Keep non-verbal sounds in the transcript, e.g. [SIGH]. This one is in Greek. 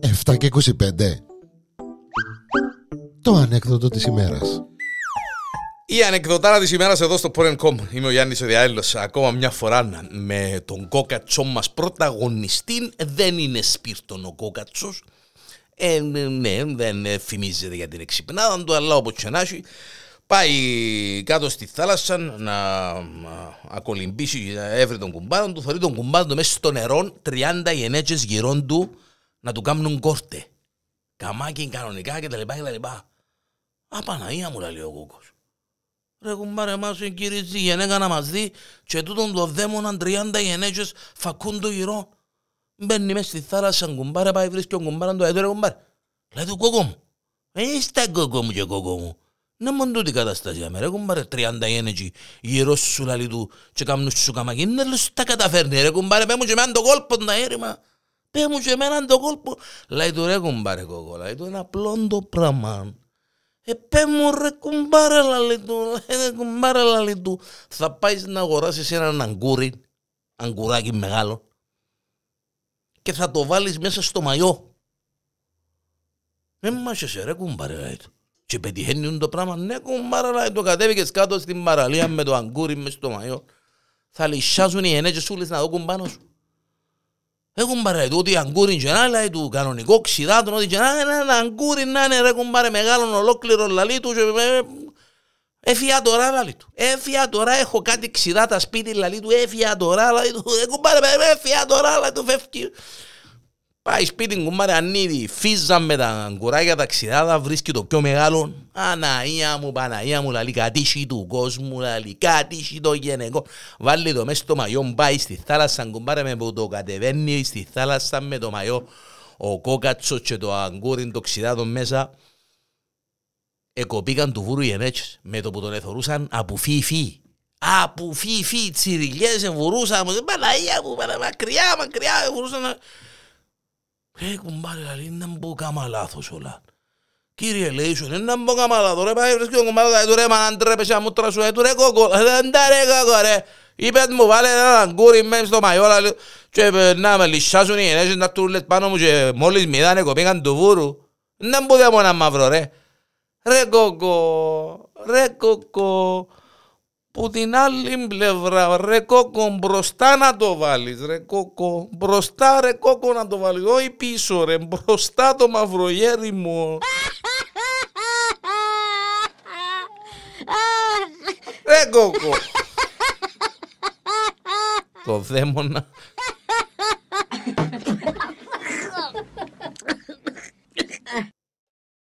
Εφτά και 25 Το ανέκδοτο της ημέρας. Η ανεκδοτάρα της ημέρας εδώ στο Porn.com Είμαι ο Γιάννης Διάελος Ακόμα μια φορά με τον κόκατσό μας πρωταγωνιστή. Δεν είναι σπίρτον ο κόκατσος. Ε, ναι, δεν θυμίζεται για την εξυπνάδα του, αλλά όπως και να έχει, πάει κάτω στη θάλασσα να ακολυμπήσει, να έβρει τον κουμπάρο του, θωρεί τον κουμπάρο του μέσα στο νερό, 30 γενέτσες γυρών του να του κάνουν κόρτε. Καμάκι κανονικά και τα λοιπά και τα λοιπά. Α, Παναγία μου λέει ο κούκος. Ρε κουμπάρε μας ο κύριος γενέκα να μας δει και τούτον το δαίμοναν 30 γενέτσες φακούν το γυρό. Μπαίνει μέσα στη θάλασσα κουμπάρε πάει βρίσκει ο κουμπάραν του έτω ρε κουμπάρε. Λέει του κόκο μου. Ε, στα κόκο μου και κόκο μου. Να μόνο τούτη κατάσταση αμέ ρε κουμπάρε 30 γενέτσι γύρω σου λαλί του και κάμνους σου καμακί. Ναι λες τα καταφέρνει ρε κουμπάρε πέ μου και εμένα το κόλπο τα έρημα. Πέ μου και εμένα το κόλπο. Λέει του ρε κουμπάρε κόκο. Λέει του είναι απλό το πράγμα. Ε, πέ μου ρε κουμπάρε λαλί του. Λέει κουμπάρε λαλί του. Θα πάεις να αγοράσεις έναν αγκούρι. Αγκουράκι μεγάλο και θα το βάλεις μέσα στο μαγιό. Δεν μάσεσαι ρε κουμπάρε λέει του. Και πετυχαίνει το πράγμα, ναι κουμπάρε λέει του, κατέβηκες κάτω στην παραλία με το αγκούρι μέσα στο μαγιό. Θα λυσιάζουν οι ενέτσες σου να δω κουμπάνω σου. Ε κουμπάρε λέει του, ότι αγκούρι και να λέει του, κανονικό ξηδάτον, ότι και να είναι αγκούρι να είναι ρε κουμπάρε μεγάλο ολόκληρο λαλί του Έφυγα τώρα, λαλί του. Έφυγα τώρα, έχω κάτι ξηρά τα σπίτι, λαλί του. Έφυγα τώρα, λαλί του. Ε, κουμπάρε, έφυγα τώρα, λαλί του. Φεύγει. Πάει σπίτι, κουμπάρε, ανίδι. Φίζα με τα κουράγια τα ξηρά, βρίσκει το πιο μεγάλο. Αναία μου, Παναία μου, λαλί, κατήσι του κόσμου, λαλί, κατήσι το γενικό. Βάλει το μέσα στο μαγιό, πάει στη θάλασσα, κουμπάρε, με που το κατεβαίνει στη θάλασσα με το μαγιό. Ο κόκατσος και το αγκούριν το ξηρά μέσα εκοπήκαν του βούρου οι ενέτσες με το που τον εθωρούσαν από φι-φι. Από φι-φι, τσιριλιές ευουρούσαν, Παναγία μου, μακριά, μακριά, ευουρούσαν. Ρε κουμπάρε, λέει, να μπω κάμα λάθος όλα. Κύριε λέει σου, να μπω κάμα λάθος, ρε πάει βρίσκει τον κουμπάρε, του ρε μαν τρέπεσαι αμούτρα σου, του ρε κόκο, δεν τα ρε κόκο ρε. Είπε μου βάλε ένα αγκούρι μέσα στο μαϊόλα και να με λυσάσουν οι ενέσεις να του λες πάνω μου και μόλις μηδάνε κοπήκαν του βούρου. Να μπω δε μόνο μαύρο ρε. Ρε κόκο, ρε κόκο, που την άλλη πλευρά, ρε κόκο, μπροστά να το βάλεις, ρε κόκο, μπροστά ρε κόκο να το βάλεις, όχι πίσω ρε, μπροστά το μαυρογέρι μου. [LAUGHS] Ρε κόκο. το δαίμονα